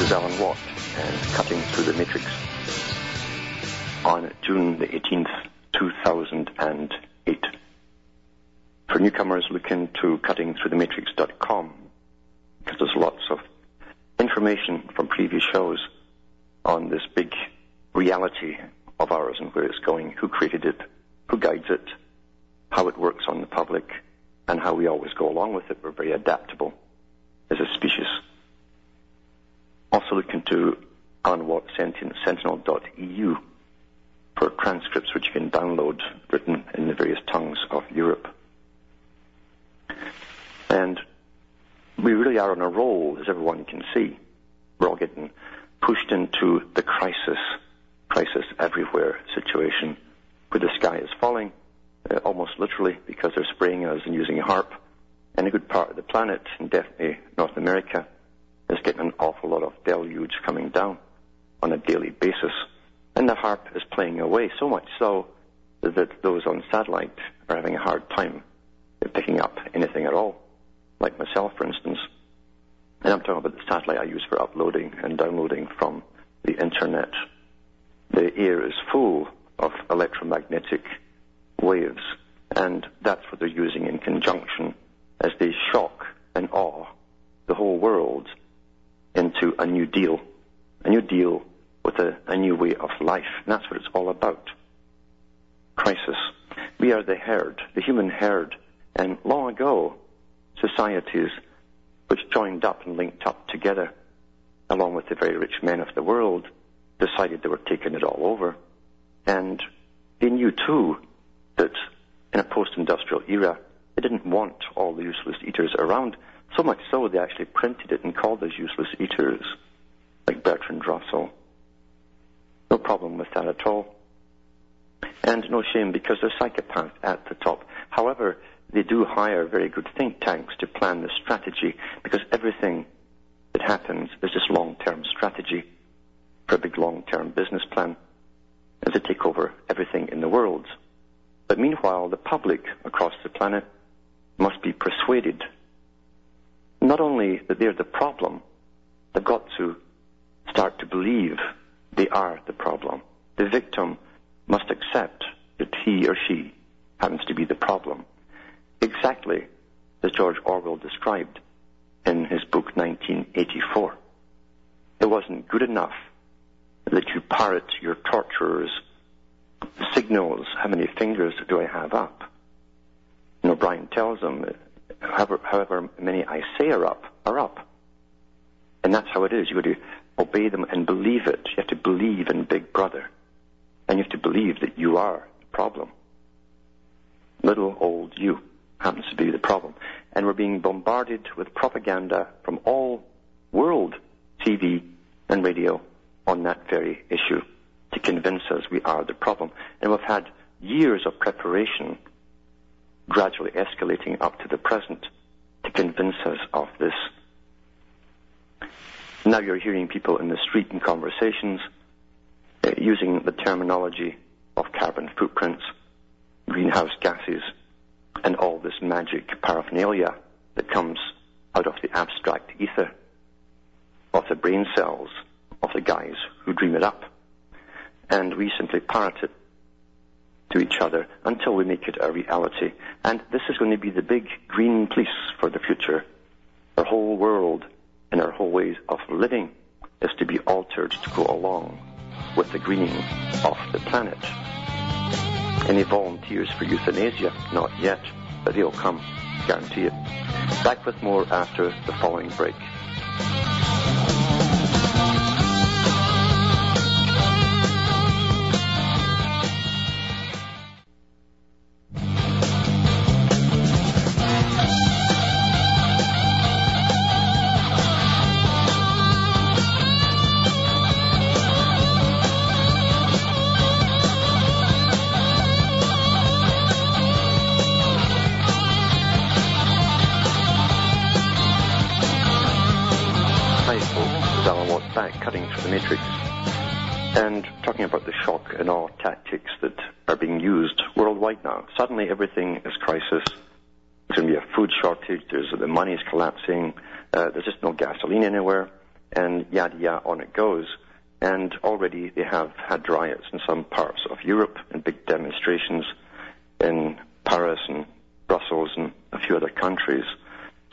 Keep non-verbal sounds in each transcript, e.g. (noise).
This is Alan Watt and Cutting Through the Matrix on June the 18th, 2008. For newcomers, look into cuttingthroughthematrix.com because there's lots of information from previous shows on this big reality of ours and where it's going, who created it, who guides it, how it works on the public, and how we always go along with it. We're very adaptable as a species. Also look into alanwattsentinel.eu for transcripts which you can download written in the various tongues of Europe. And we really are on a roll, as everyone can see. We're all getting pushed into the crisis, crisis everywhere situation, where the sky is falling, uh, almost literally, because they're spraying us and using HAARP And a good part of the planet, and definitely North America, is getting an awful lot of deluge coming down on a daily basis. And the HAARP is playing away, so much so that those on satellite are having a hard time picking up anything at all, like myself, for instance. And I'm talking about the satellite I use for uploading and downloading from the internet. The air is full of electromagnetic waves, and that's what they're using in conjunction as they shock and awe the whole world into a new deal, a new deal with a, a new way of life. And that's what it's all about. Crisis. We are the herd, the human herd, and long ago, societies which joined up and linked up together, along with the very rich men of the world, decided they were taking it all over. And they knew too that in a post-industrial era, they didn't want all the useless eaters around, so much so they actually printed it and called us useless eaters, like Bertrand Russell. No problem with that at all. And no shame because they're psychopaths at the top. However, they do hire very good think tanks to plan the strategy because everything that happens is just long-term strategy for a big long-term business plan as they take over everything in the world. But meanwhile, the public across the planet must be persuaded not only that they're the problem, they've got to start to believe they are the problem. The victim must accept that he or she happens to be the problem. Exactly as George Orwell described in his book 1984. It wasn't good enough that you parrot your torturer's signals, how many fingers do I have up? And O'Brien tells them, however, however many I say are up, are up. And that's how it is. You've got to obey them and believe it. You have to believe in Big Brother. And you have to believe that you are the problem. Little old you happens to be the problem. And we're being bombarded with propaganda from all world TV and radio on that very issue to convince us we are the problem. And we've had years of preparation gradually escalating up to the present to convince us of this. Now you're hearing people in the street in conversations uh, using the terminology of carbon footprints, greenhouse gases, and all this magic paraphernalia that comes out of the abstract ether of the brain cells of the guys who dream it up. And we simply parrot it to each other until we make it a reality. And this is going to be the big green police for the future. Our whole world and our whole ways of living is to be altered to go along with the greening of the planet. Any volunteers for euthanasia? Not yet, but they'll come, guarantee it. Back with more after the following break. Gasoline anywhere, and yada yada on it goes. And already they have had riots in some parts of Europe and big demonstrations in Paris and Brussels and a few other countries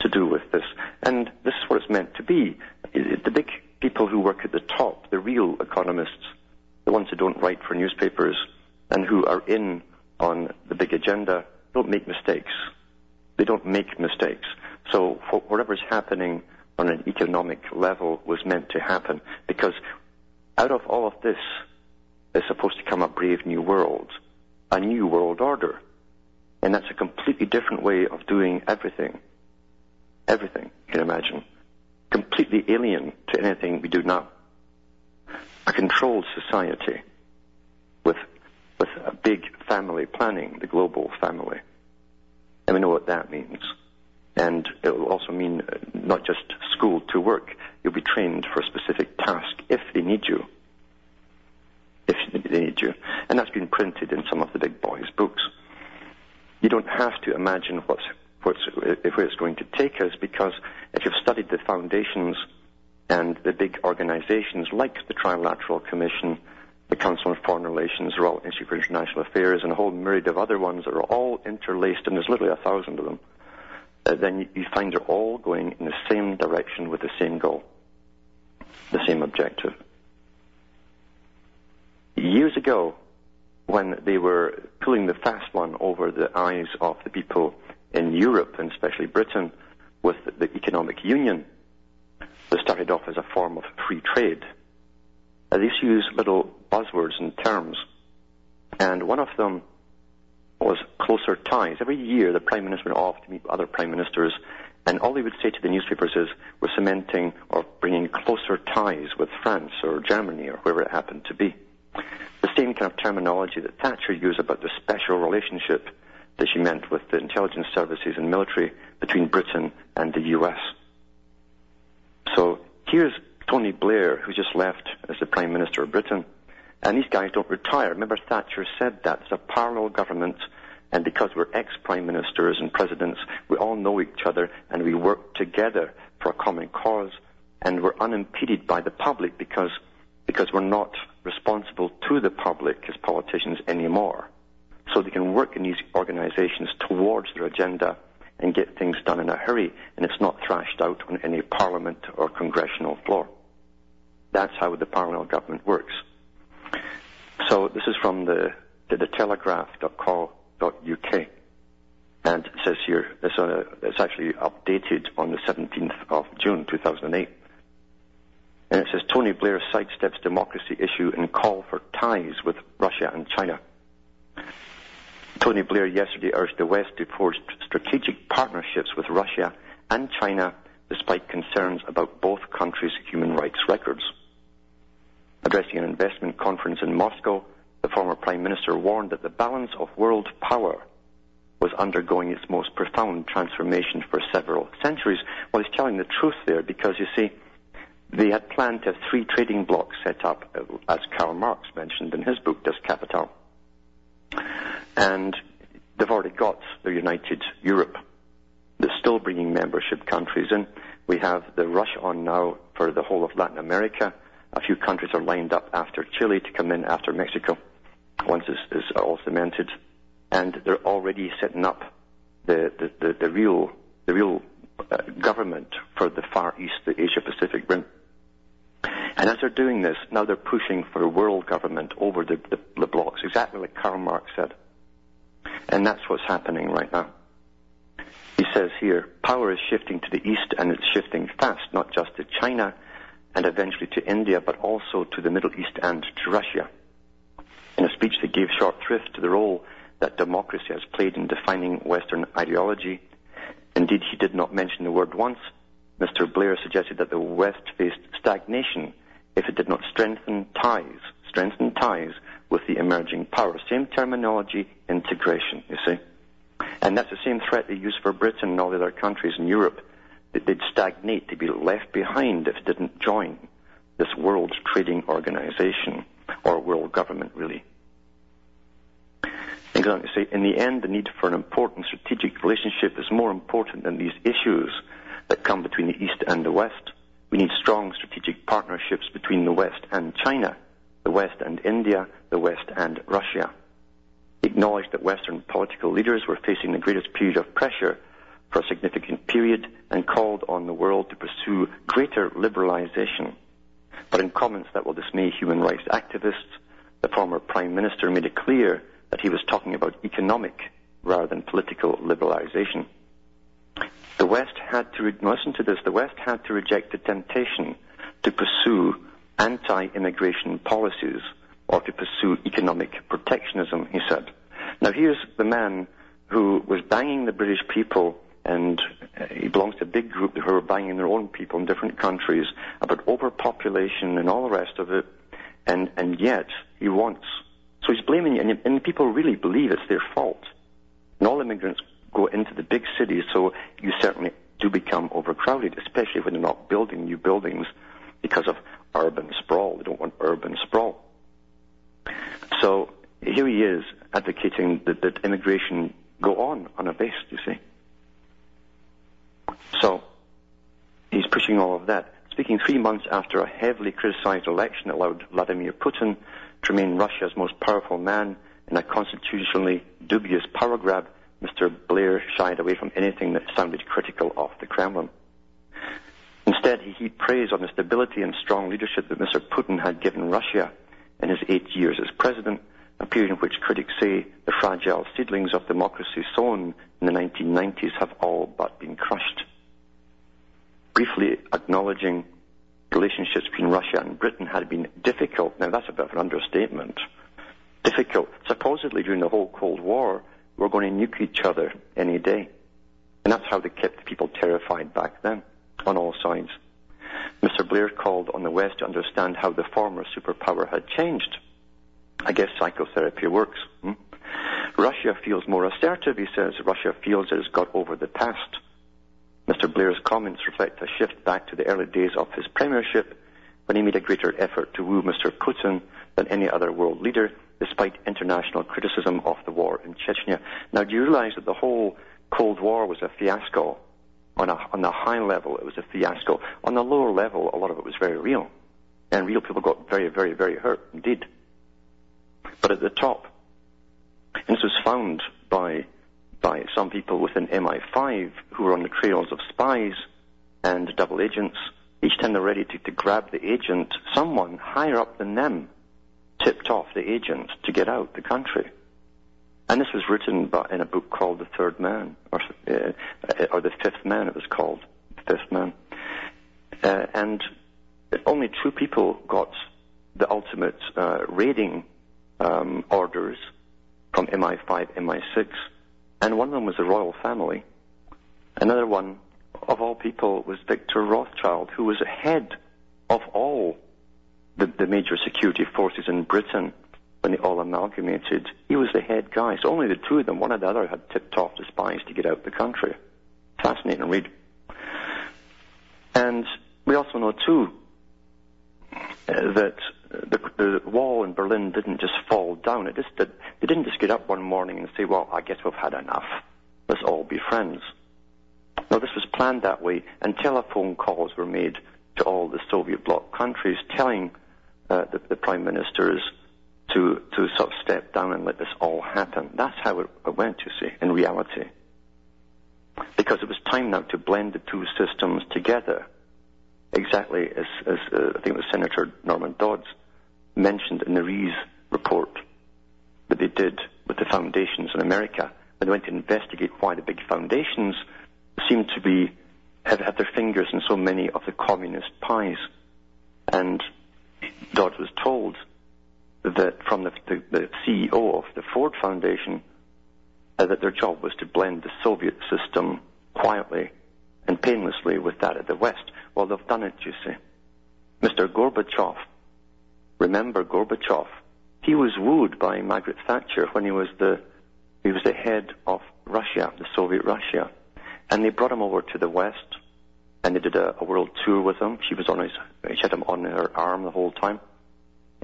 to do with this. And this is what it's meant to be. The big people who work at the top, the real economists, the ones who don't write for newspapers and who are in on the big agenda, don't make mistakes. They don't make mistakes. So whatever's happening on an economic level was meant to happen because out of all of this is supposed to come a brave new world, a new world order. And that's a completely different way of doing everything. Everything, you can imagine. Completely alien to anything we do now. A controlled society with, with a big family planning, the global family. And we know what that means. And it will also mean uh, not just school to work. You'll be trained for a specific task if they need you. If they need you. And that's been printed in some of the big boys' books. You don't have to imagine what's, what's, where it's going to take us because if you've studied the foundations and the big organizations like the Trilateral Commission, the Council on Foreign Relations, the Royal Institute for International Affairs, and a whole myriad of other ones that are all interlaced, and there's literally a thousand of them, uh, then you, find they're all going in the same direction with the same goal, the same objective. Years ago, when they were pulling the fast one over the eyes of the people in Europe, and especially Britain, with the economic union, that started off as a form of free trade. Uh, these use little buzzwords and terms, and one of them was closer ties. Every year, the prime minister went off to meet other prime ministers, and all they would say to the newspapers is, "We're cementing or bringing closer ties with France or Germany or wherever it happened to be." The same kind of terminology that Thatcher used about the special relationship that she meant with the intelligence services and military between Britain and the US. So here's Tony Blair, who just left as the Prime Minister of Britain, and these guys don't retire. Remember, Thatcher said that. It's a parallel government, and because we're ex-prime ministers and presidents, we all know each other, and we work together for a common cause, and we're unimpeded by the public because, because we're not responsible to the public as politicians anymore. So they can work in these organizations towards their agenda and get things done in a hurry, and it's not thrashed out on any parliament or congressional floor. That's how the parallel government works. So this is from the, the, the telegraph.co.uk. And it says here, it's, a, it's actually updated on the 17th of June 2008. And it says Tony Blair sidesteps democracy issue and call for ties with Russia and China. Tony Blair yesterday urged the West to forge strategic partnerships with Russia and China despite concerns about both countries' human rights records. Addressing an investment conference in Moscow, the former Prime Minister warned that the balance of world power was undergoing its most profound transformation for several centuries. Well, he's telling the truth there because you see, they had planned to have three trading blocks set up, uh, as Karl Marx mentioned in his book, Das Kapital. And they've already got the United Europe. They're still bringing membership countries in. We have the rush on now for the whole of Latin America. A few countries are lined up after Chile to come in after Mexico once it's, is all cemented. And they're already setting up the, the, the, the real, the real uh, government for the Far East, the Asia Pacific Rim. And as they're doing this, now they're pushing for a world government over the, the, the blocks, exactly like Karl Marx said. And that's what's happening right now. He says here, power is shifting to the east and it's shifting fast, not just to China and eventually to India, but also to the Middle East and to Russia. In a speech that gave short shrift to the role that democracy has played in defining Western ideology, indeed he did not mention the word once, Mr. Blair suggested that the West faced stagnation if it did not strengthen ties, strengthen ties with the emerging powers. Same terminology, integration, you see. And that's the same threat they use for Britain and all the other countries in Europe. They'd stagnate, they'd be left behind if they didn't join this World Trading Organization, or world government really. To say, in the end, the need for an important strategic relationship is more important than these issues that come between the East and the West. We need strong strategic partnerships between the West and China, the West and India, the West and Russia. He acknowledged that Western political leaders were facing the greatest period of pressure for a significant period and called on the world to pursue greater liberalization. But in comments that will dismay human rights activists, the former Prime Minister made it clear that he was talking about economic rather than political liberalization. The West had to, listen to this, the West had to reject the temptation to pursue anti-immigration policies or to pursue economic protectionism, he said. Now here's the man who was banging the British people and uh, he belongs to a big group who are banging their own people in different countries about overpopulation and all the rest of it, and, and yet he wants so he's blaming you, and, and people really believe it's their fault. And all immigrants go into the big cities, so you certainly do become overcrowded, especially when they're not building new buildings because of urban sprawl. They don't want urban sprawl. So here he is advocating that, that immigration go on unabated, you see. So all of that. Speaking three months after a heavily criticized election allowed Vladimir Putin to remain Russia's most powerful man in a constitutionally dubious power grab, Mr. Blair shied away from anything that sounded critical of the Kremlin. Instead, he heaped praise on the stability and strong leadership that Mr. Putin had given Russia in his eight years as president, a period in which critics say the fragile seedlings of democracy sown in the 1990s have all but been crushed. Briefly acknowledging relationships between Russia and Britain had been difficult. Now that's a bit of an understatement. Difficult. Supposedly during the whole Cold War, we were going to nuke each other any day. And that's how they kept people terrified back then, on all sides. Mr. Blair called on the West to understand how the former superpower had changed. I guess psychotherapy works. Hmm? Russia feels more assertive, he says. Russia feels it has got over the past. Mr. Blair's comments reflect a shift back to the early days of his premiership when he made a greater effort to woo Mr. Putin than any other world leader, despite international criticism of the war in Chechnya. Now, do you realize that the whole Cold War was a fiasco? On a, on a high level, it was a fiasco. On the lower level, a lot of it was very real. And real people got very, very, very hurt indeed. But at the top, and this was found by by some people within MI5 who were on the trails of spies and double agents. Each time they're ready to, to grab the agent, someone higher up than them tipped off the agent to get out the country. And this was written in a book called The Third Man, or, uh, or The Fifth Man, it was called, The Fifth Man. Uh, and only two people got the ultimate uh, raiding um, orders from MI5, MI6 and one of them was the royal family. Another one, of all people, was Victor Rothschild, who was head of all the, the major security forces in Britain when they all amalgamated. He was the head guy. So only the two of them, one or the other, had tipped off the spies to get out the country. Fascinating read. And we also know, too, uh, that the, the wall in Berlin didn't just fall down. It just did, they didn't just get up one morning and say, well, I guess we've had enough. Let's all be friends. No, this was planned that way, and telephone calls were made to all the Soviet bloc countries telling uh, the, the, prime ministers to, to sort of step down and let this all happen. That's how it, it went, you see, in reality. Because it was time now to blend the two systems together exactly as, as uh, I think it was Senator Norman Dodds mentioned in the Reece report that they did with the foundations in America. When they went to investigate why the big foundations seemed to be have had their fingers in so many of the communist pies. And Dodds was told that from the, the, the CEO of the Ford Foundation uh, that their job was to blend the Soviet system quietly and painlessly with that of the West. Well, they've done it, you see. Mr. Gorbachev, remember Gorbachev, he was wooed by Margaret Thatcher when he was the, he was the head of Russia, the Soviet Russia. And they brought him over to the West, and they did a, a world tour with him. She was on his, she had him on her arm the whole time,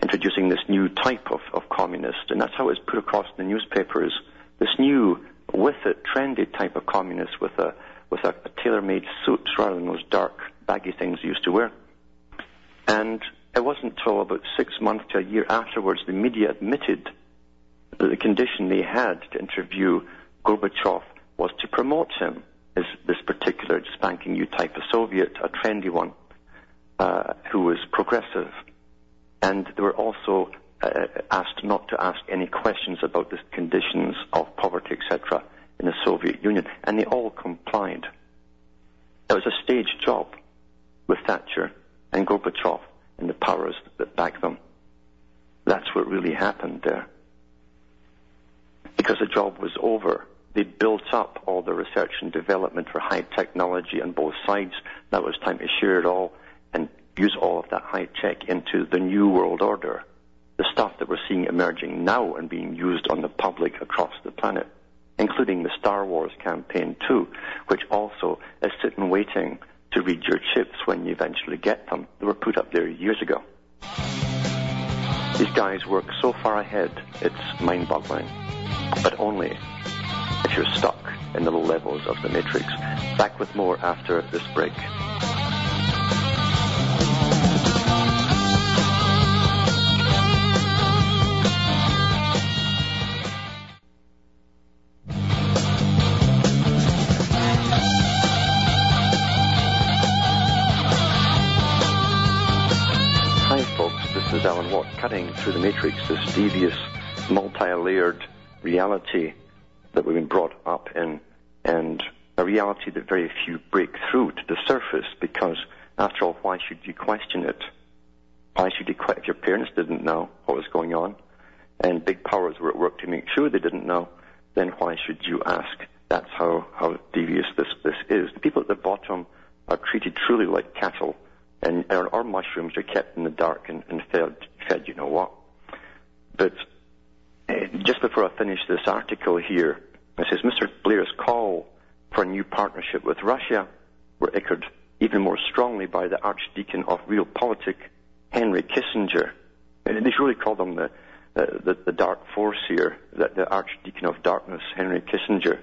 introducing this new type of, of communist, and that's how it was put across in the newspapers. This new, with it, trendy type of communist with a with a, a tailor-made suit rather than those dark, baggy things he used to wear. And it wasn't until about six months to a year afterwards the media admitted that the condition they had to interview Gorbachev was to promote him as this particular spanking new type of Soviet, a trendy one, uh, who was progressive. And they were also uh, asked not to ask any questions about the conditions of poverty, etc., in the Soviet Union, and they all complied. It was a staged job with Thatcher and Gorbachev and the powers that back them. That's what really happened there. Because the job was over. They built up all the research and development for high technology on both sides. Now it was time to share it all and use all of that high tech into the new world order. The stuff that we're seeing emerging now and being used on the public across the planet, including the Star Wars campaign too, which also is sitting waiting to read your chips when you eventually get them. They were put up there years ago. These guys work so far ahead, it's mind boggling. But only if you're stuck in the low levels of the matrix. Back with more after this break. Watt cutting through the matrix, this devious, multi-layered reality that we've been brought up in, and a reality that very few break through to the surface because, after all, why should you question it? Why should you question if your parents didn't know what was going on and big powers were at work to make sure they didn't know? Then why should you ask? That's how, how devious this, this is. The people at the bottom are treated truly like cattle, and our mushrooms are kept in the dark and, and fed, fed, you know what. But uh, just before I finish this article here, it says Mr. Blair's call for a new partnership with Russia were echoed even more strongly by the Archdeacon of Realpolitik, Henry Kissinger. And they really call them the, the, the dark force here, the, the Archdeacon of Darkness, Henry Kissinger.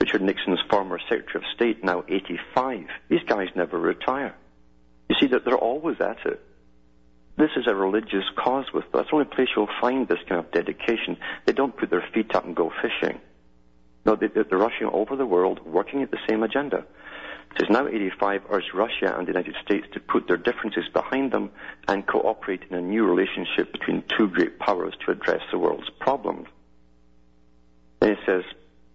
Richard Nixon's former Secretary of State, now 85. These guys never retire. You see that they're always at it. This is a religious cause with. That's the only place you'll find this kind of dedication. They don't put their feet up and go fishing. No, they, they're rushing all over the world, working at the same agenda. It says now 85 urged Russia and the United States to put their differences behind them and cooperate in a new relationship between two great powers to address the world's problems. And it says,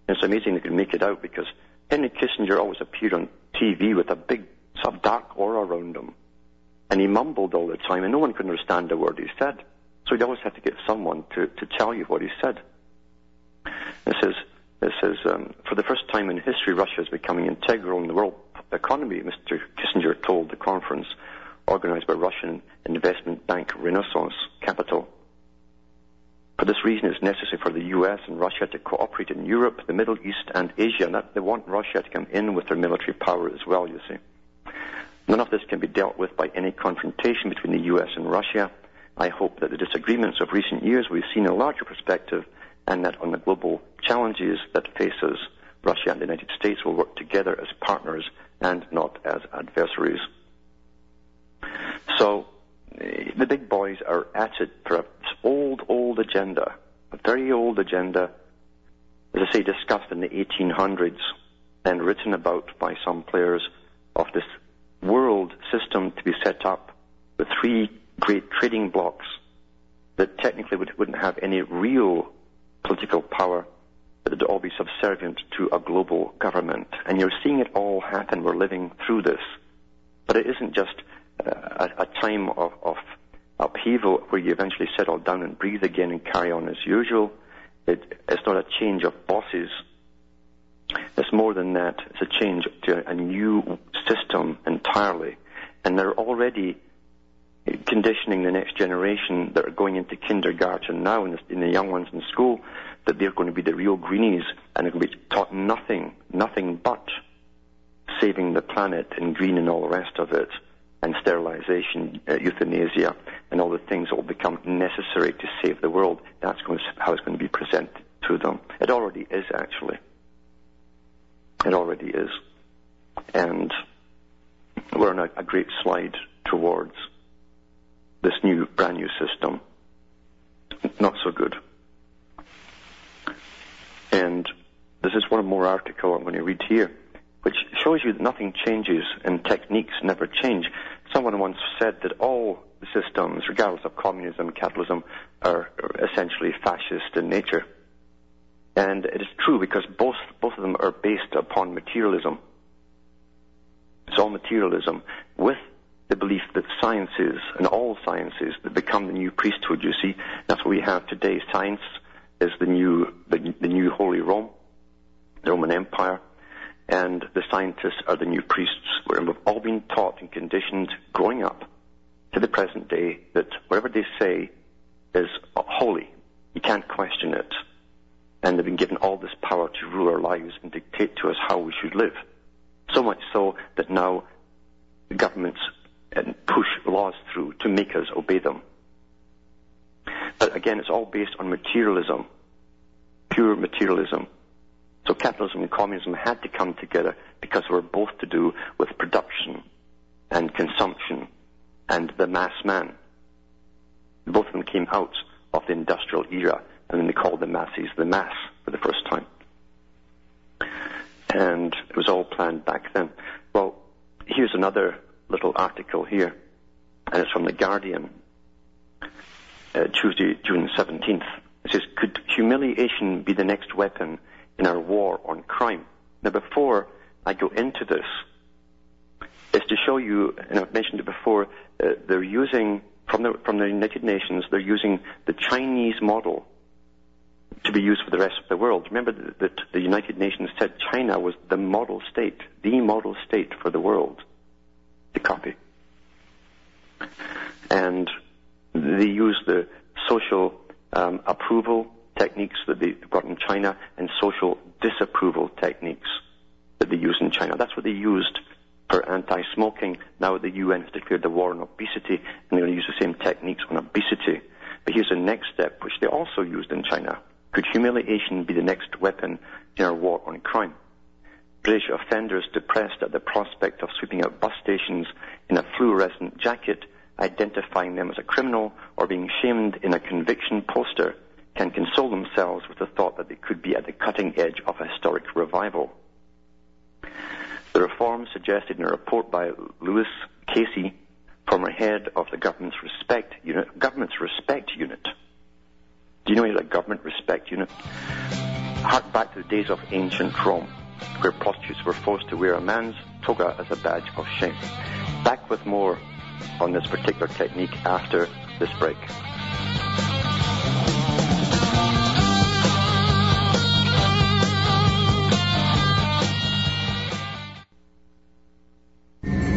it's amazing they can make it out because Henry Kissinger always appeared on TV with a big sort of dark aura around him. And he mumbled all the time and no one could understand a word he said. So he'd always have to get someone to, to tell you what he said. It says, it says, um, for the first time in history, Russia is becoming integral in the world economy, Mr. Kissinger told the conference organized by Russian investment bank Renaissance Capital. For this reason, it's necessary for the U.S. and Russia to cooperate in Europe, the Middle East, and Asia. And that, they want Russia to come in with their military power as well, you see. None of this can be dealt with by any confrontation between the U.S. and Russia. I hope that the disagreements of recent years we've seen a larger perspective and that on the global challenges that face us, Russia and the United States will work together as partners and not as adversaries. So, the big boys are at it for an old, old agenda, a very old agenda, as I say, discussed in the 1800s and written about by some players of this world system to be set up with three great trading blocks that technically would, wouldn't have any real political power, but would all be subservient to a global government. And you're seeing it all happen. We're living through this. But it isn't just uh, a, a time of, of upheaval where you eventually settle down and breathe again and carry on as usual. It, it's not a change of bosses. It's more than that. It's a change to a new system entirely. And they're already conditioning the next generation that are going into kindergarten now and the, the young ones in school that they're going to be the real greenies and they're going to be taught nothing, nothing but saving the planet and green and all the rest of it, and sterilization, uh, euthanasia, and all the things that will become necessary to save the world. That's going to, how it's going to be presented to them. It already is, actually. It already is. And we're on a, a great slide towards this new, brand new system. Not so good. And this is one more article I'm going to read here, which shows you that nothing changes and techniques never change. Someone once said that all systems, regardless of communism, capitalism, are essentially fascist in nature. And it is true because both, both of them are based upon materialism. It's all materialism with the belief that sciences and all sciences that become the new priesthood, you see. That's what we have today. Science is the new, the, the new Holy Rome, the Roman Empire, and the scientists are the new priests. We've all been taught and conditioned growing up to the present day that whatever they say is holy. You can't question it. And they've been given all this power to rule our lives and dictate to us how we should live. So much so that now governments uh, push laws through to make us obey them. But again, it's all based on materialism, pure materialism. So capitalism and communism had to come together because they were both to do with production and consumption and the mass man. Both of them came out of the industrial era, and then they called the masses the mass for the first time. And it was all planned back then. Well, here's another little article here, and it's from The Guardian, uh, Tuesday, June 17th. It says, Could humiliation be the next weapon in our war on crime? Now, before I go into this, is to show you, and I've mentioned it before, uh, they're using, from the, from the United Nations, they're using the Chinese model to be used for the rest of the world. Remember that the United Nations said China was the model state, the model state for the world to copy. And they use the social um, approval techniques that they've got in China and social disapproval techniques that they use in China. That's what they used for anti-smoking. Now the UN has declared the war on obesity, and they're going to use the same techniques on obesity. But here's the next step, which they also used in China. Could humiliation be the next weapon in our war on crime? British offenders depressed at the prospect of sweeping out bus stations in a fluorescent jacket, identifying them as a criminal, or being shamed in a conviction poster can console themselves with the thought that they could be at the cutting edge of a historic revival. The reforms suggested in a report by Louise Casey, former head of the government's respect unit, government's respect unit. Do you know what a government respect unit? Hark back to the days of ancient Rome where prostitutes were forced to wear a man's toga as a badge of shame. Back with more on this particular technique after this break.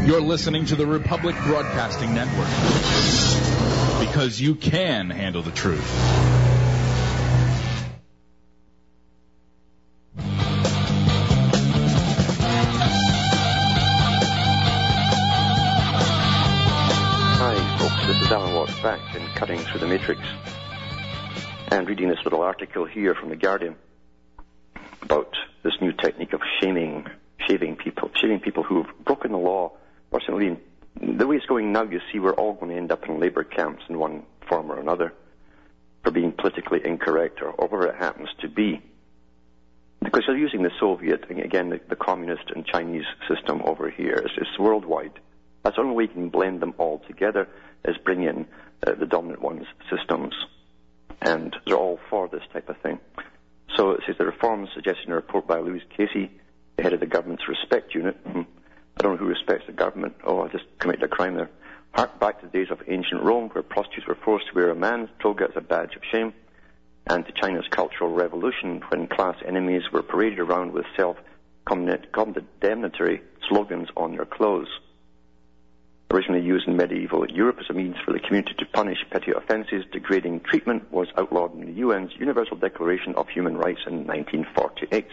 You're listening to the Republic Broadcasting Network because you can handle the truth. Back in cutting through the matrix and reading this little article here from the Guardian about this new technique of shaming, shaving people, shaving people who have broken the law. Or certainly, the way it's going now, you see, we're all going to end up in labor camps in one form or another for being politically incorrect or, or whatever it happens to be. Because they're using the Soviet, again, the, the communist and Chinese system over here. It's, it's worldwide. That's the only way you can blend them all together is bring in uh, the dominant one's systems. And they're all for this type of thing. So it says the reforms suggested in a report by Louise Casey, the head of the government's respect unit. Hmm. I don't know who respects the government. Oh, I just committed a crime there. Hark back to the days of ancient Rome where prostitutes were forced to wear a man's toga as a badge of shame, and to China's cultural revolution when class enemies were paraded around with self-condemnatory slogans on their clothes originally used in medieval Europe as a means for the community to punish petty offences, degrading treatment was outlawed in the UN's Universal Declaration of Human Rights in 1948.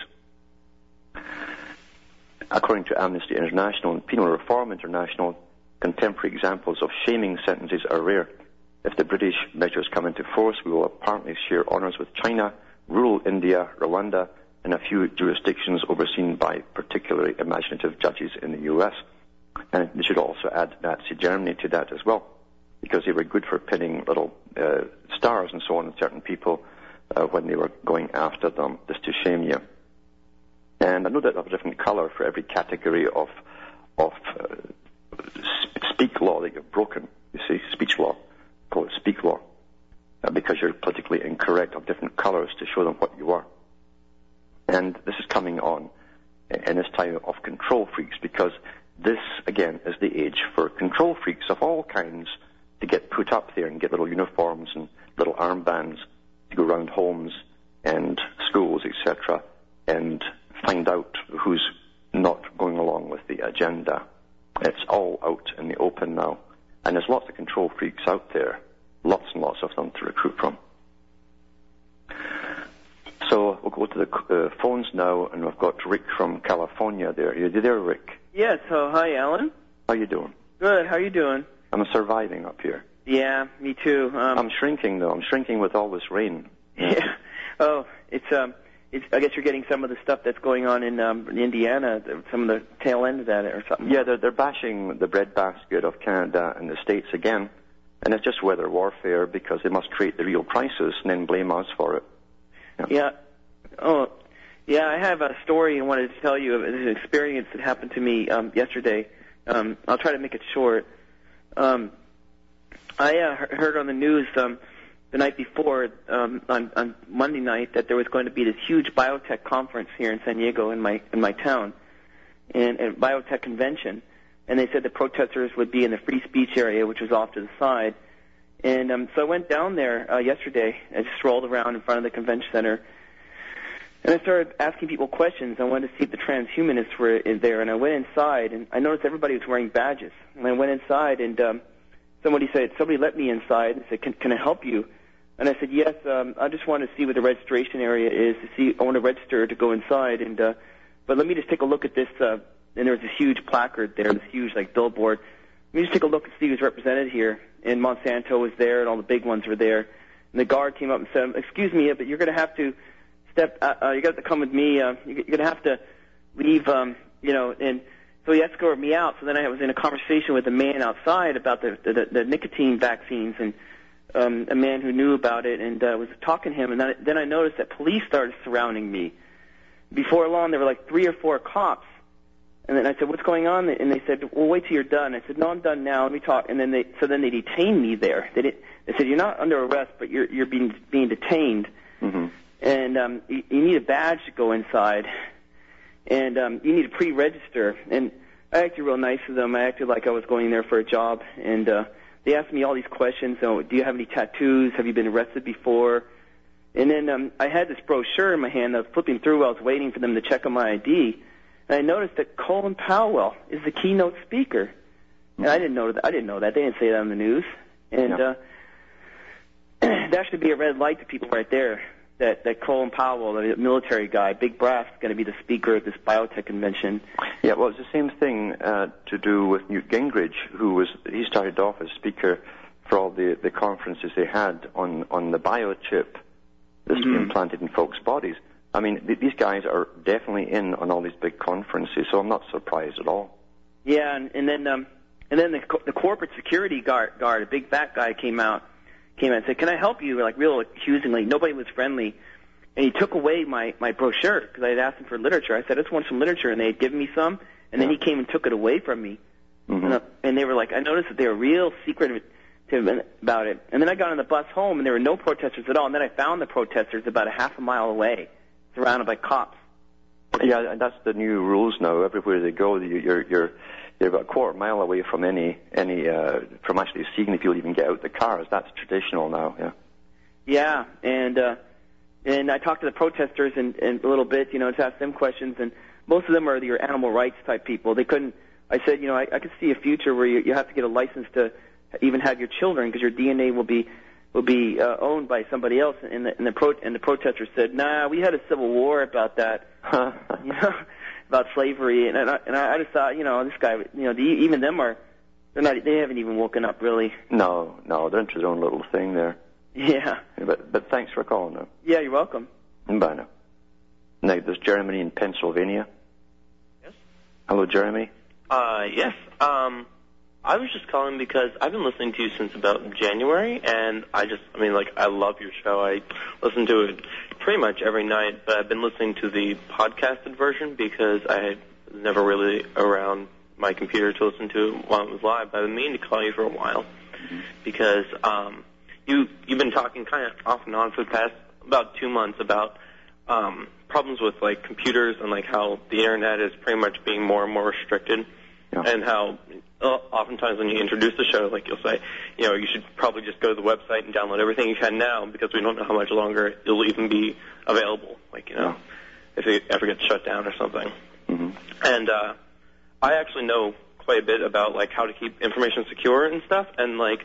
According to Amnesty International and Penal Reform International, contemporary examples of shaming sentences are rare. If the British measures come into force, we will apparently share honours with China, rural India, Rwanda, and a few jurisdictions overseen by particularly imaginative judges in the US. And they should also add Nazi Germany to that as well, because they were good for pinning little uh, stars and so on on certain people uh, when they were going after them, just to shame you. And I know that I have a different colour for every category of of uh, speak law that you've broken. You see, speech law, call it speak law, uh, because you're politically incorrect of different colours to show them what you are. And this is coming on in this time of control freaks because this, again, is the age for control freaks of all kinds to get put up there and get little uniforms and little armbands to go around homes and schools, etc., and find out who's not going along with the agenda. It's all out in the open now. And there's lots of control freaks out there, lots and lots of them to recruit from. So we'll go to the uh, phones now, and we've got Rick from California there. Are you there, Rick? Yes. So, hi, Alan. How you doing? Good. How you doing? I'm surviving up here. Yeah, me too. Um, I'm shrinking though. I'm shrinking with all this rain. Yeah. (laughs) Oh, it's um, it's. I guess you're getting some of the stuff that's going on in um, in Indiana, some of the tail end of that or something. Yeah, they're they're bashing the breadbasket of Canada and the states again, and it's just weather warfare because they must create the real prices and then blame us for it. Yeah. yeah. Oh, yeah. I have a story I wanted to tell you. of an experience that happened to me um, yesterday. Um, I'll try to make it short. Um, I uh, heard on the news um, the night before, um, on, on Monday night, that there was going to be this huge biotech conference here in San Diego, in my in my town, and a biotech convention. And they said the protesters would be in the free speech area, which was off to the side. And um, so I went down there uh, yesterday. I just strolled around in front of the convention center, and I started asking people questions. I wanted to see if the transhumanists were there, and I went inside, and I noticed everybody was wearing badges. And I went inside, and um, somebody said, somebody let me inside and said, can, can I help you? And I said, yes, um, I just want to see what the registration area is to see, I want to register to go inside and, uh, but let me just take a look at this, uh, and there was this huge placard there, this huge, like, billboard. Let me just take a look and see who's represented here. And Monsanto was there, and all the big ones were there. And the guard came up and said, excuse me, but you're going to have to step, uh, uh, you're going to come with me, uh, you're going to have to leave, um, you know, and, so he escorted me out. So then I was in a conversation with a man outside about the the, the nicotine vaccines and um, a man who knew about it and uh, was talking to him. And then, then I noticed that police started surrounding me. Before long, there were like three or four cops. And then I said, "What's going on?" And they said, "Well, wait till you're done." I said, "No, I'm done now. Let me talk." And then they so then they detained me there. They did, they said, "You're not under arrest, but you're you're being being detained." Mm-hmm. And um, you, you need a badge to go inside and um, you need to pre-register. And I acted real nice to them. I acted like I was going there for a job, and uh, they asked me all these questions. So, do you have any tattoos? Have you been arrested before? And then um, I had this brochure in my hand. I was flipping through. while I was waiting for them to check on my ID, and I noticed that Colin Powell is the keynote speaker. And I didn't know that. I didn't know that. They didn't say that on the news. And Yeah. uh, (clears throat) that should be a red light to people right there that that Colin Powell, the military guy, big brass, is going to be the speaker at this biotech convention. Yeah, well, it's the same thing uh, to do with Newt Gingrich, who was he started off as speaker for all the, the conferences they had on on the biochip that's Mhm. implanted in folks' bodies. I mean, th- these guys are definitely in on all these big conferences, so I'm not surprised at all. Yeah, and, and then um, and then the co- the corporate security guard guard, a big fat guy, came out came out and said, "Can I help you?" Like real accusingly. Nobody was friendly, and he took away my my brochure because I had asked him for literature. I said, "I just want some literature," and they had given me some, and then Yeah. he came and took it away from me. Mhm. And, uh, and they were like, I noticed that they were real secretive about it. And then I got on the bus home, and there were no protesters at all. And then I found the protesters about a half a mile away, surrounded by cops. Yeah, and that's the new rules now. Everywhere they go, you're you're you're about a quarter mile away from any any uh, from actually seeing if you'll even get out the cars. That's traditional now. Yeah. Yeah, and uh, and I talked to the protesters and, and a little bit, you know, to ask them questions, and most of them are your animal rights type people. They couldn't. I said, you know, I, I could see a future where you, you have to get a license to even have your children because your DNA will be will be uh, owned by somebody else. And the and the pro and the protesters said, nah, we had a civil war about that. (laughs) you know, about slavery, and and I, and I just thought, you know, this guy, you know, the, even them are, they're not, they haven't even woken up really. No, no, they're into their own little thing there. Yeah. But but thanks for calling now. Yeah, you're welcome. Bye now. Now there's Jeremy in Pennsylvania. Yes. Hello, Jeremy. Uh, yes. Um, I was just calling because I've been listening to you since about January, and I just, I mean, like, I love your show. I listen to it pretty much every night, but I've been listening to the podcasted version because I was never really around my computer to listen to it while it was live. But I've been meaning to call you for a while because um, you you've been talking kind of off and on for the past about two months about um, problems with like computers and like how the internet is pretty much being more and more restricted, Yeah. and how oftentimes when you introduce the show, like you'll say, you know, you should probably just go to the website and download everything you can now because we don't know how much longer it'll even be available. Like you know, if it ever gets shut down or something. hmm And uh, I actually know quite a bit about like how to keep information secure and stuff. And like,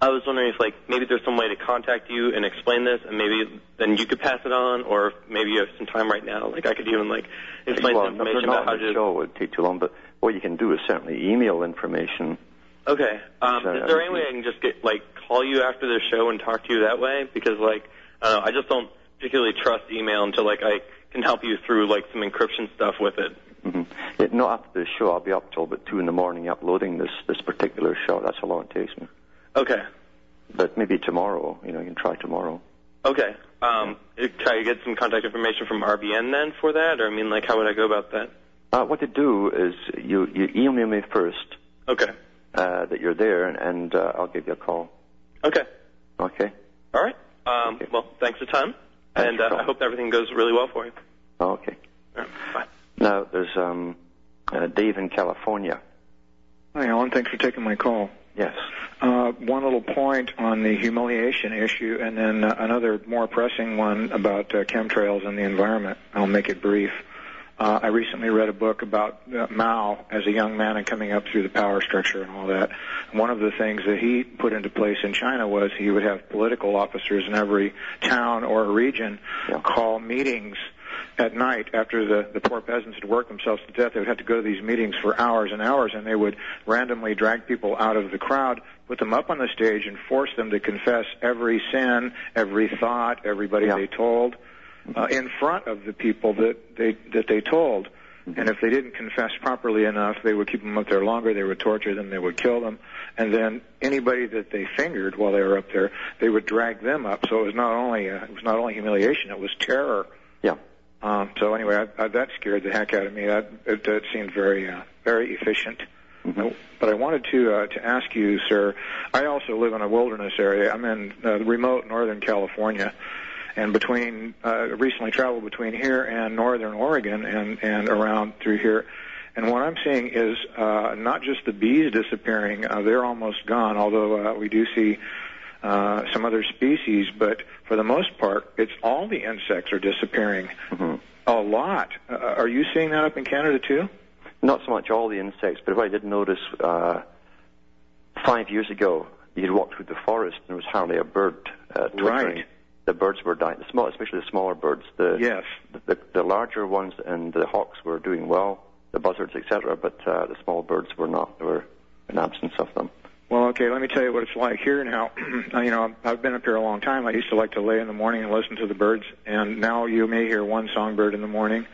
I was wondering if like maybe there's some way to contact you and explain this, and maybe then you could pass it on, or maybe you have some time right now. Like I could even like explain well, some information about how the to. show. It would take too long. But what you can do is certainly email information. Okay. Um, So, is there any way I can just get like call you after the show and talk to you that way? Because like I don't know, I just don't particularly trust email until like I can help you through like some encryption stuff with it. hmm It, not after the show. I'll be up till about two in the morning uploading this this particular show. That's how long it takes me. Okay. But maybe tomorrow. You know, you can try tomorrow. Okay. Um, can I get some contact information from RBN then for that, or I mean, like, how would I go about that? Uh, what to do is you you email me first Okay. uh, that you're there, and, and uh, I'll give you a call. Okay. Okay. All right. Um, Okay. Well, thanks a ton, Thanks and uh, I hope everything goes really well for you. Okay. All right. Bye. Now there's um, uh, Dave in California. Hi, Alan. Thanks for taking my call. Yes. Uh, one little point on the humiliation issue, and then uh, another more pressing one about uh, chemtrails and the environment. I'll make it brief. Uh, I recently read a book about uh, Mao as a young man and coming up through the power structure and all that. And one of the things that he put into place in China was he would have political officers in every town or region Yeah. call meetings at night after the, the poor peasants had worked themselves to death. They would have to go to these meetings for hours and hours, and they would randomly drag people out of the crowd, put them up on the stage, and force them to confess every sin, every thought, everybody Yeah. they told, uh, in front of the people that they that they told. And if they didn't confess properly enough, they would keep them up there longer. They would torture them. They would kill them. And then anybody that they fingered while they were up there, they would drag them up. So it was not only uh, it was not only humiliation; it was terror. Yeah. Um, so anyway, I, I, that scared the heck out of me. That it, that seemed very uh, very efficient. Mhm. But I wanted to uh, to ask you, sir. I also live in a wilderness area. I'm in uh, remote northern California, and between uh, recently traveled between here and northern Oregon and and around through here. And what I'm seeing is uh, not just the bees disappearing; uh, they're almost gone. Although uh, we do see uh, some other species, but for the most part, it's all the insects are disappearing. hmm A lot. Uh, are you seeing that up in Canada too? Not so much all the insects, but what I did notice uh, five years ago, you'd walk through the forest and there was hardly a bird uh, twittering. Right. The birds were dying, the small, especially the smaller birds. The, Yes. the, the larger ones and the hawks were doing well, the buzzards, etc., but uh, the small birds were not. There were an absence of them. Well, okay, let me tell you what it's like here now. (clears throat) you know, I've been up here a long time. I used to like to lay in the morning and listen to the birds, and now you may hear one songbird in the morning.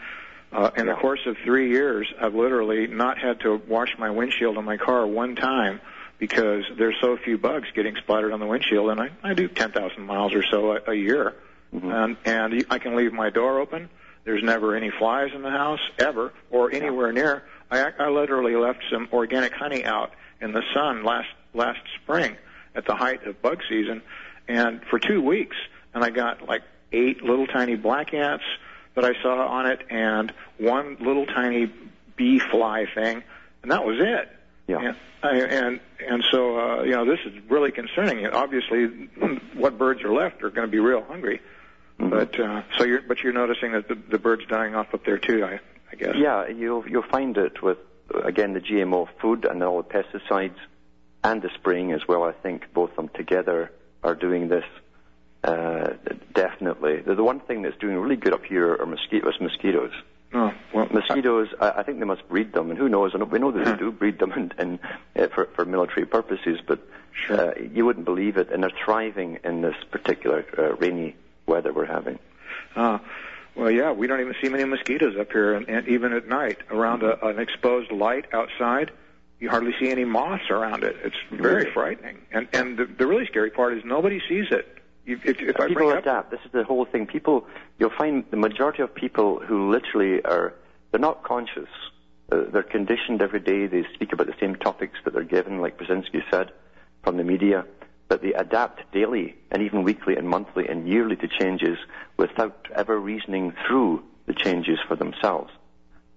Uh, in the course of three years, I've literally not had to wash my windshield on my car one time because there's so few bugs getting splattered on the windshield, and I, I do 10,000 miles or so a, a year. Mhm. And, and I can leave my door open. There's never any flies in the house, ever, or anywhere near. I, I literally left some organic honey out in the sun last last spring at the height of bug season, and for two weeks, and I got like eight little tiny black ants that I saw on it, and one little tiny bee fly thing, and that was it. Yeah. And and and so uh, you know this is really concerning. Obviously, what birds are left are going to be real hungry. Mhm. But uh, so you're but you're noticing that the, the birds dying off up there too. I I guess. Yeah, you'll you'll find it with again the GMO food and all the pesticides and the spraying as well. I think both of them together are doing this. Uh, definitely, the, the one thing that's doing really good up here are mosquitoes. Mosquitoes. Oh well, Mosquitoes I, I think they must breed them, and who knows? And we know that they do breed them (laughs) in, in, uh, for, for military purposes, but uh, you wouldn't believe it, and they're thriving in this particular uh, rainy weather we're having. Uh, well, yeah, we don't even see many mosquitoes up here, and, and even at night around a, an exposed light outside, you hardly see any moths around it. It's very Really? frightening, and and the, the really scary part is nobody sees it. You, if, if I people bring up, adapt. This is the whole thing. People, you'll find the majority of people who literally are, they're not conscious. Uh, they're conditioned every day. They speak about the same topics that they're given, like Brzezinski said, from the media. But they adapt daily and even weekly and monthly and yearly to changes without ever reasoning through the changes for themselves.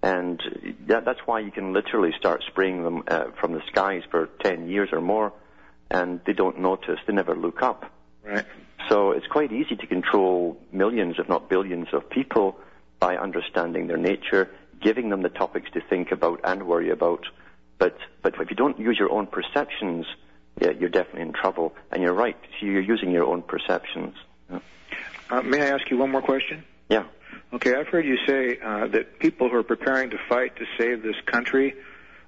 And that, that's why you can literally start spraying them uh, from the skies for 10 years or more, and they don't notice. They never look up. right? So it's quite easy to control millions, if not billions, of people by understanding their nature, giving them the topics to think about and worry about. But but if you don't use your own perceptions, yeah, you're definitely in trouble. And you're right. So you're using your own perceptions. Yeah. Uh, may I ask you one more question? Yeah. Okay, I've heard you say uh, that people who are preparing to fight to save this country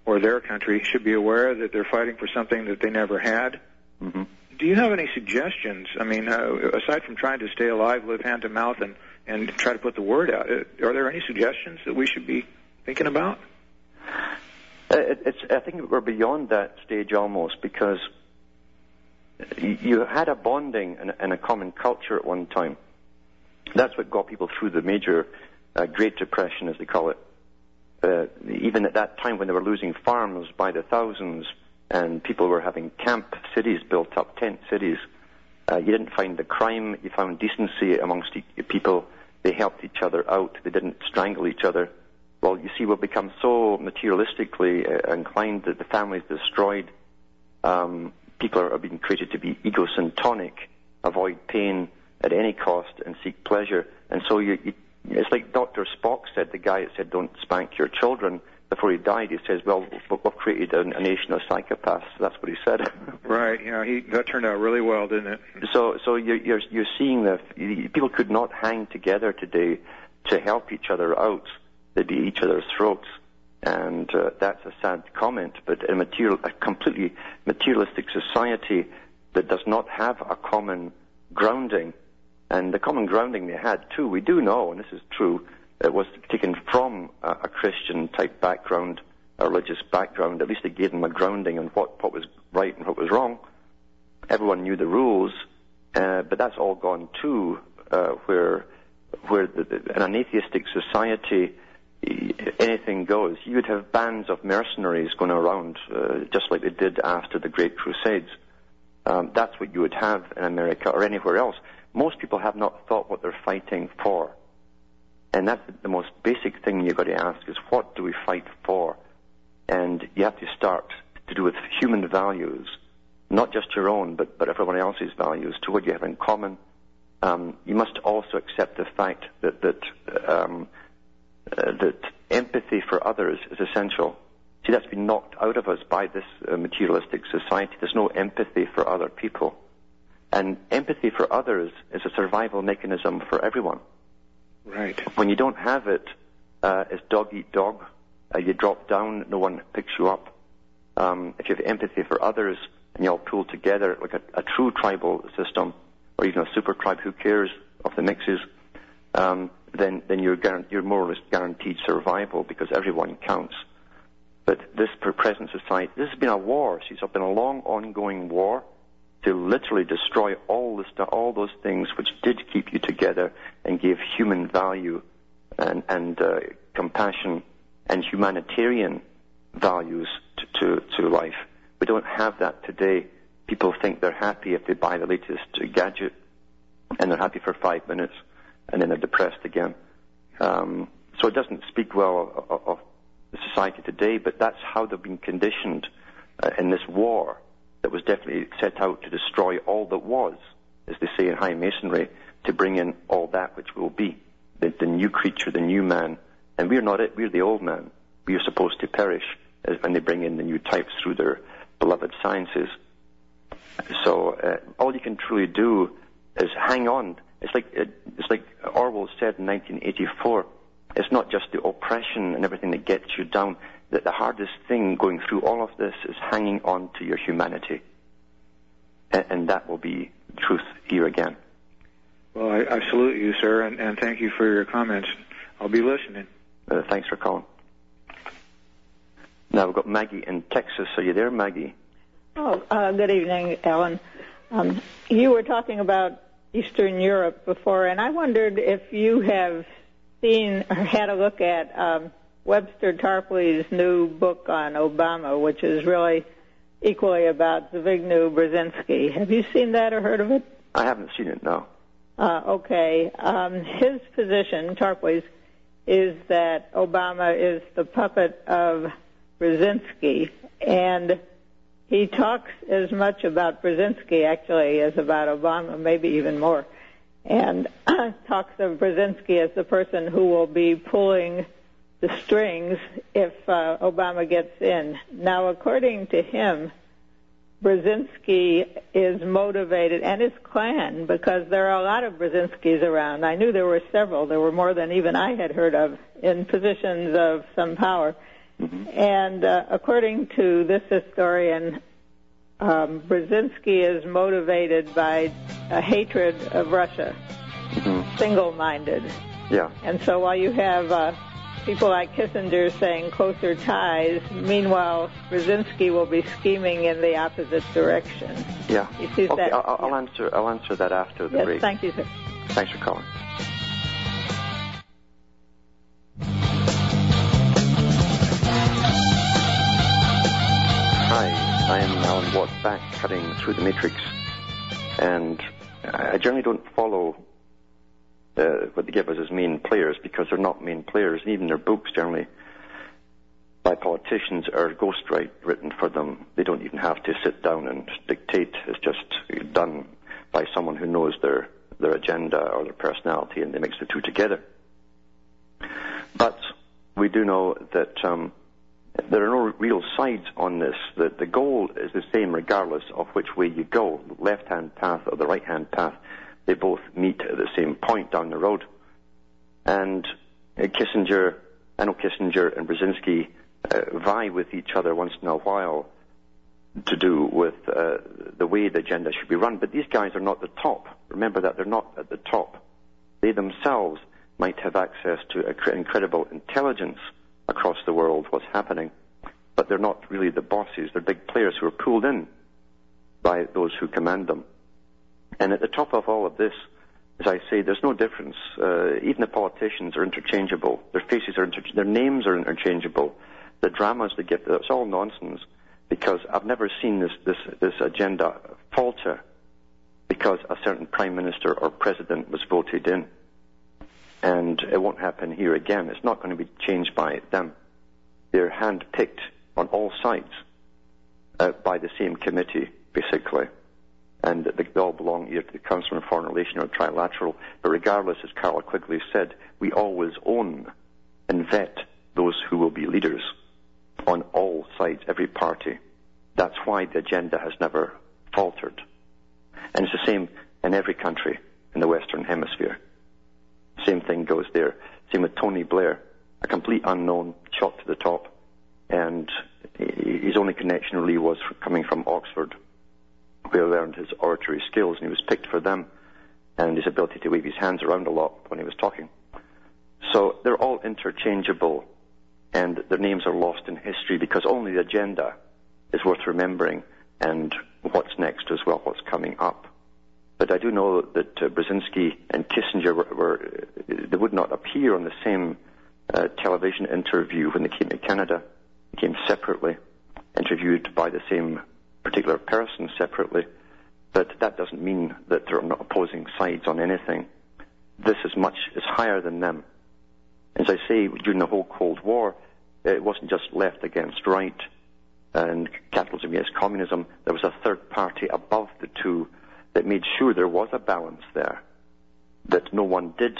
or their country should be aware that they're fighting for something that they never had. hmm Do you have any suggestions? I mean, uh, aside from trying to stay alive, live hand to mouth, and and try to put the word out, uh, are there any suggestions that we should be thinking about? Uh, It, it's, I think we're beyond that stage almost because you had a bonding and, and a common culture at one time. That's what got people through the major uh, Great Depression, as they call it. Uh, even at that time when they were losing farms by the thousands and people were having camp cities built up, tent cities, uh, you didn't find the crime, you found decency amongst e- people. They helped each other out, they didn't strangle each other. Well, you see, we've become so materialistically uh, inclined that the family is destroyed. Um, people are, are being created to be egocentric, avoid pain at any cost, and seek pleasure. And so you, you, it's like Dr. Spock said, the guy that said, "Don't spank your children." Before he died, he says, "Well, we've created a, a nation of psychopaths." That's what he said. (laughs) Right. You know, he that turned out really well, didn't it? So, so you're you're, you're seeing that people could not hang together today to help each other out. They'd be each other's throats, and uh, that's a sad comment. But a material, a completely materialistic society that does not have a common grounding, and the common grounding they had too, we do know, and this is true, it was taken from a, a Christian type background, a religious background. At least it gave them a grounding on what what was right and what was wrong everyone knew the rules, uh, but that's all gone too, uh, where where the, the, in an atheistic society anything goes. You would have bands of mercenaries going around, uh, just like they did after the Great Crusades. Um, that's what you would have in America or anywhere else. Most people have not thought what they're fighting for. And that's the most basic thing you've got to ask is what do we fight for? And you have to start to do with human values, not just your own, but, but everyone else's values, to what you have in common. Um, you must also accept the fact that, that, um, uh, that empathy for others is essential. See, that's been knocked out of us by this uh, materialistic society. There's no empathy for other people. And empathy for others is a survival mechanism for everyone. Right. When you don't have it, uh, it's dog eat dog. Uh, you drop down, no one picks you up. Um, if you have empathy for others and you all pull together like a, a true tribal system, or even a super tribe, who cares of the mixes, um, then then you're you're more or less guaranteed survival because everyone counts. But this present society, this has been a war. It's been a long, ongoing war to literally destroy all all those things which did keep you together and gave human value and, and uh, compassion and humanitarian values to, to, to life. We don't have that today. People think they're happy if they buy the latest gadget, and they're happy for five minutes, and then they're depressed again. Um, so it doesn't speak well of, of the society today, but that's how they've been conditioned uh, in this war that was definitely set out to destroy all that was, as they say in high masonry, to bring in all that which will be, the, the new creature, the new man. And we're not it, we're the old man. We are supposed to perish as when they bring in the new types through their beloved sciences. So uh, all you can truly do is hang on. It's like uh, it's like Orwell said in 1984. It's not just the oppression and everything that gets you down. That the hardest thing going through all of this is hanging on to your humanity. And, and that will be truth here again. Well, I, I salute you, sir, and, and thank you for your comments. I'll be listening. Uh, thanks for calling. Now we've got Maggie in Texas. Are you there, Maggie? Oh, uh, good evening, Alan. Um, you were talking about Eastern Europe before, and I wondered if you have seen (laughs) or had a look at um, Webster Tarpley's new book on Obama, which is really equally about Zbigniew Brzezinski. Have you seen that or heard of it? I haven't seen it, no. Uh, okay. Um, his position, Tarpley's, is that Obama is the puppet of Brzezinski, and he talks as much about Brzezinski actually as about Obama, maybe even more, and (clears throat) talks of Brzezinski as the person who will be pulling the strings if uh, Obama gets in. Now, according to him, Brzezinski is motivated, and his clan, because there are a lot of Brzezinskis around. I knew there were several. There were more than even I had heard of in positions of some power. Mm-hmm. And uh, according to this historian, um, Brzezinski is motivated by a hatred of Russia, mm-hmm. single-minded. Yeah. And so while you have uh, people like Kissinger saying closer ties. Meanwhile, Brzezinski will be scheming in the opposite direction. Yeah. You see okay, that? I'll, I'll yeah. answer. I'll answer that after the yes, break. Thank you, sir. Thanks for calling. I am Alan Watt, back cutting through the matrix, and I generally don't follow uh, what they give us as main players because they're not main players. And even their books generally by politicians are ghostwrite written for them. They don't even have to sit down and dictate. It's just done by someone who knows their their agenda or their personality, and they mix the two together. But we do know that um, there are no real sides on this. That the goal is the same regardless of which way you go, left-hand path or the right-hand path they both meet at the same point down the road. And uh, Kissinger, I know Kissinger and Brzezinski uh, vie with each other once in a while to do with uh, the way the agenda should be run. But these guys are not the top. Remember that they're not at the top. They themselves might have access to incredible intelligence across the world, what's happening, but they're not really the bosses. They're big players who are pulled in by those who command them. And at the top of all of this, as I say, there's no difference. Uh, even the politicians are interchangeable. Their faces are inter- their names are interchangeable. The dramas they give, that's all nonsense. Because I've never seen this this this agenda falter because a certain prime minister or president was voted in, and it won't happen here again. It's not going to be changed by them. They're handpicked on all sides uh, by the same committee, basically and they all belong either to the Council on Foreign Relations or Trilateral. But regardless, as Carroll Quigley said, we always own and vet those who will be leaders on all sides, every party. That's why the agenda has never faltered. And it's the same in every country in the Western Hemisphere. Same thing goes there. Same with Tony Blair, a complete unknown, shot to the top, and his only connection really was coming from Oxford where he learned his oratory skills, and he was picked for them, and his ability to wave his hands around a lot when he was talking. So they're all interchangeable, and their names are lost in history because only the agenda is worth remembering, and what's next as well, what's coming up. But I do know that uh, Brzezinski and Kissinger were, were, they would not appear on the same uh, television interview when they came to Canada. Came separately, interviewed by the same particular person separately, but that doesn't mean that they're not opposing sides on anything. This is much is higher than them. As I say, during the whole Cold War, it wasn't just left against right and capitalism against communism. There was a third party above the two that made sure there was a balance there, that no one did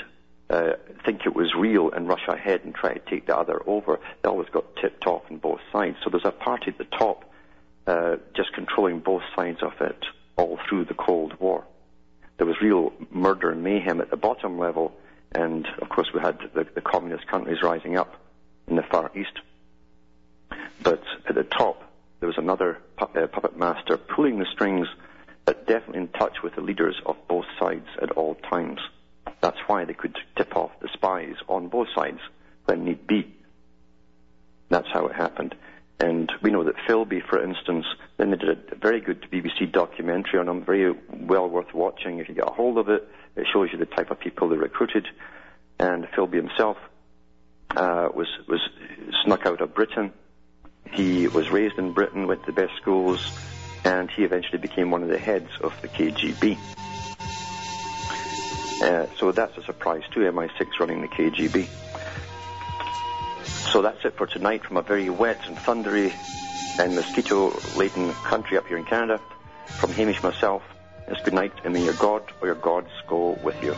uh, think it was real and rush ahead and try to take the other over. They always got tipped off on both sides. So there's a party at the top uh, just controlling both sides of it all through the Cold War. There was real murder and mayhem at the bottom level, And of course, we had the, the communist countries rising up in the Far East. But at the top, there was another pu- uh, puppet master pulling the strings, but definitely in touch with the leaders of both sides at all times. That's why they could tip off the spies on both sides when need be. That's how it happened. And we know that Philby, for instance, then they did a very good BBC documentary on him, very well worth watching if you get a hold of it. It shows you the type of people they recruited. And Philby himself uh, was was snuck out of Britain. He was raised in Britain, went to the best schools, and he eventually became one of the heads of the KGB. Uh, so that's a surprise too, MI6 running the KGB. So that's it for tonight from a very wet and thundery and mosquito-laden country up here in Canada. From Hamish myself, it's good night, and may your God or your gods go with you.